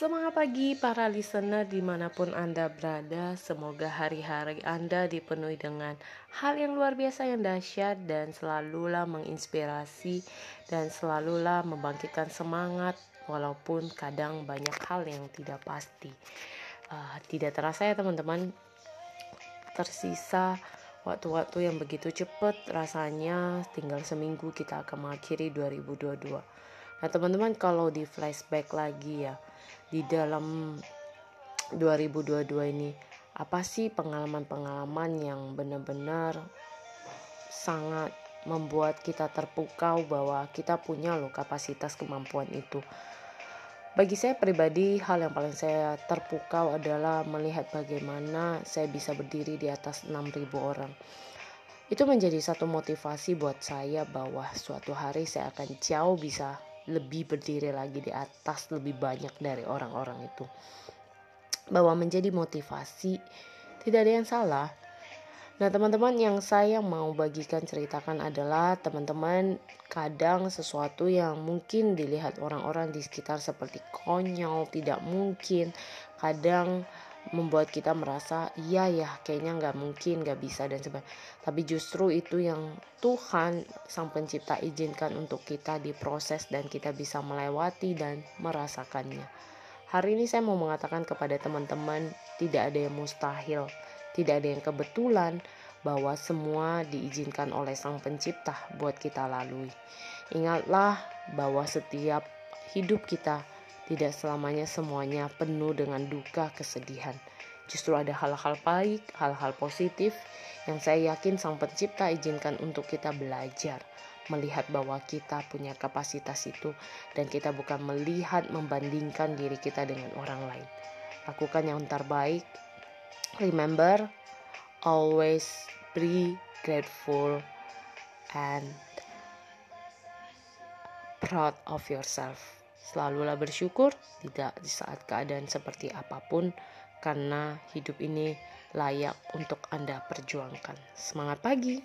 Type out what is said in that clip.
Semangat pagi para listener di mana pun Anda berada. Semoga hari-hari Anda dipenuhi dengan hal yang luar biasa yang dahsyat Dan selalulah menginspirasi dan selalulah membangkitkan semangat Walaupun kadang banyak hal yang tidak pasti. Uh, Tidak terasa ya teman-teman. Tersisa waktu-waktu yang begitu cepat Rasanya tinggal seminggu kita akan mengakhiri 2022 Nah teman-teman kalau di flashback lagi ya di dalam 2022 ini apa sih pengalaman-pengalaman yang benar-benar sangat membuat kita terpukau bahwa kita punya loh kapasitas kemampuan itu. Bagi saya pribadi hal yang paling saya terpukau adalah melihat bagaimana saya bisa berdiri di atas 6000 orang. Itu menjadi satu motivasi buat saya bahwa suatu hari saya akan jauh bisa lebih berdiri lagi di atas lebih banyak dari orang-orang itu bahwa menjadi motivasi tidak ada yang salah Nah, teman-teman yang saya mau bagikan ceritakan adalah teman-teman kadang sesuatu yang mungkin dilihat orang-orang di sekitar seperti konyol, tidak mungkin. Kadang membuat kita merasa iya ya kayaknya nggak mungkin nggak bisa dan sebagainya. Tapi justru itu yang Tuhan sang pencipta izinkan untuk kita diproses dan kita bisa melewati dan merasakannya. Hari ini saya mau mengatakan kepada teman-teman tidak ada yang mustahil tidak ada yang kebetulan bahwa semua diizinkan oleh sang pencipta buat kita lalui. Ingatlah bahwa setiap hidup kita tidak selamanya semuanya penuh dengan duka kesedihan. Justru ada hal-hal baik, hal-hal positif yang saya yakin Sang Pencipta izinkan untuk kita belajar melihat bahwa kita punya kapasitas itu dan kita bukan melihat membandingkan diri kita dengan orang lain. Lakukan yang terbaik. Remember, always be grateful and proud of yourself. Selalulah bersyukur, tidak di saat keadaan seperti apa pun, karena hidup ini layak untuk Anda perjuangkan. Semangat pagi!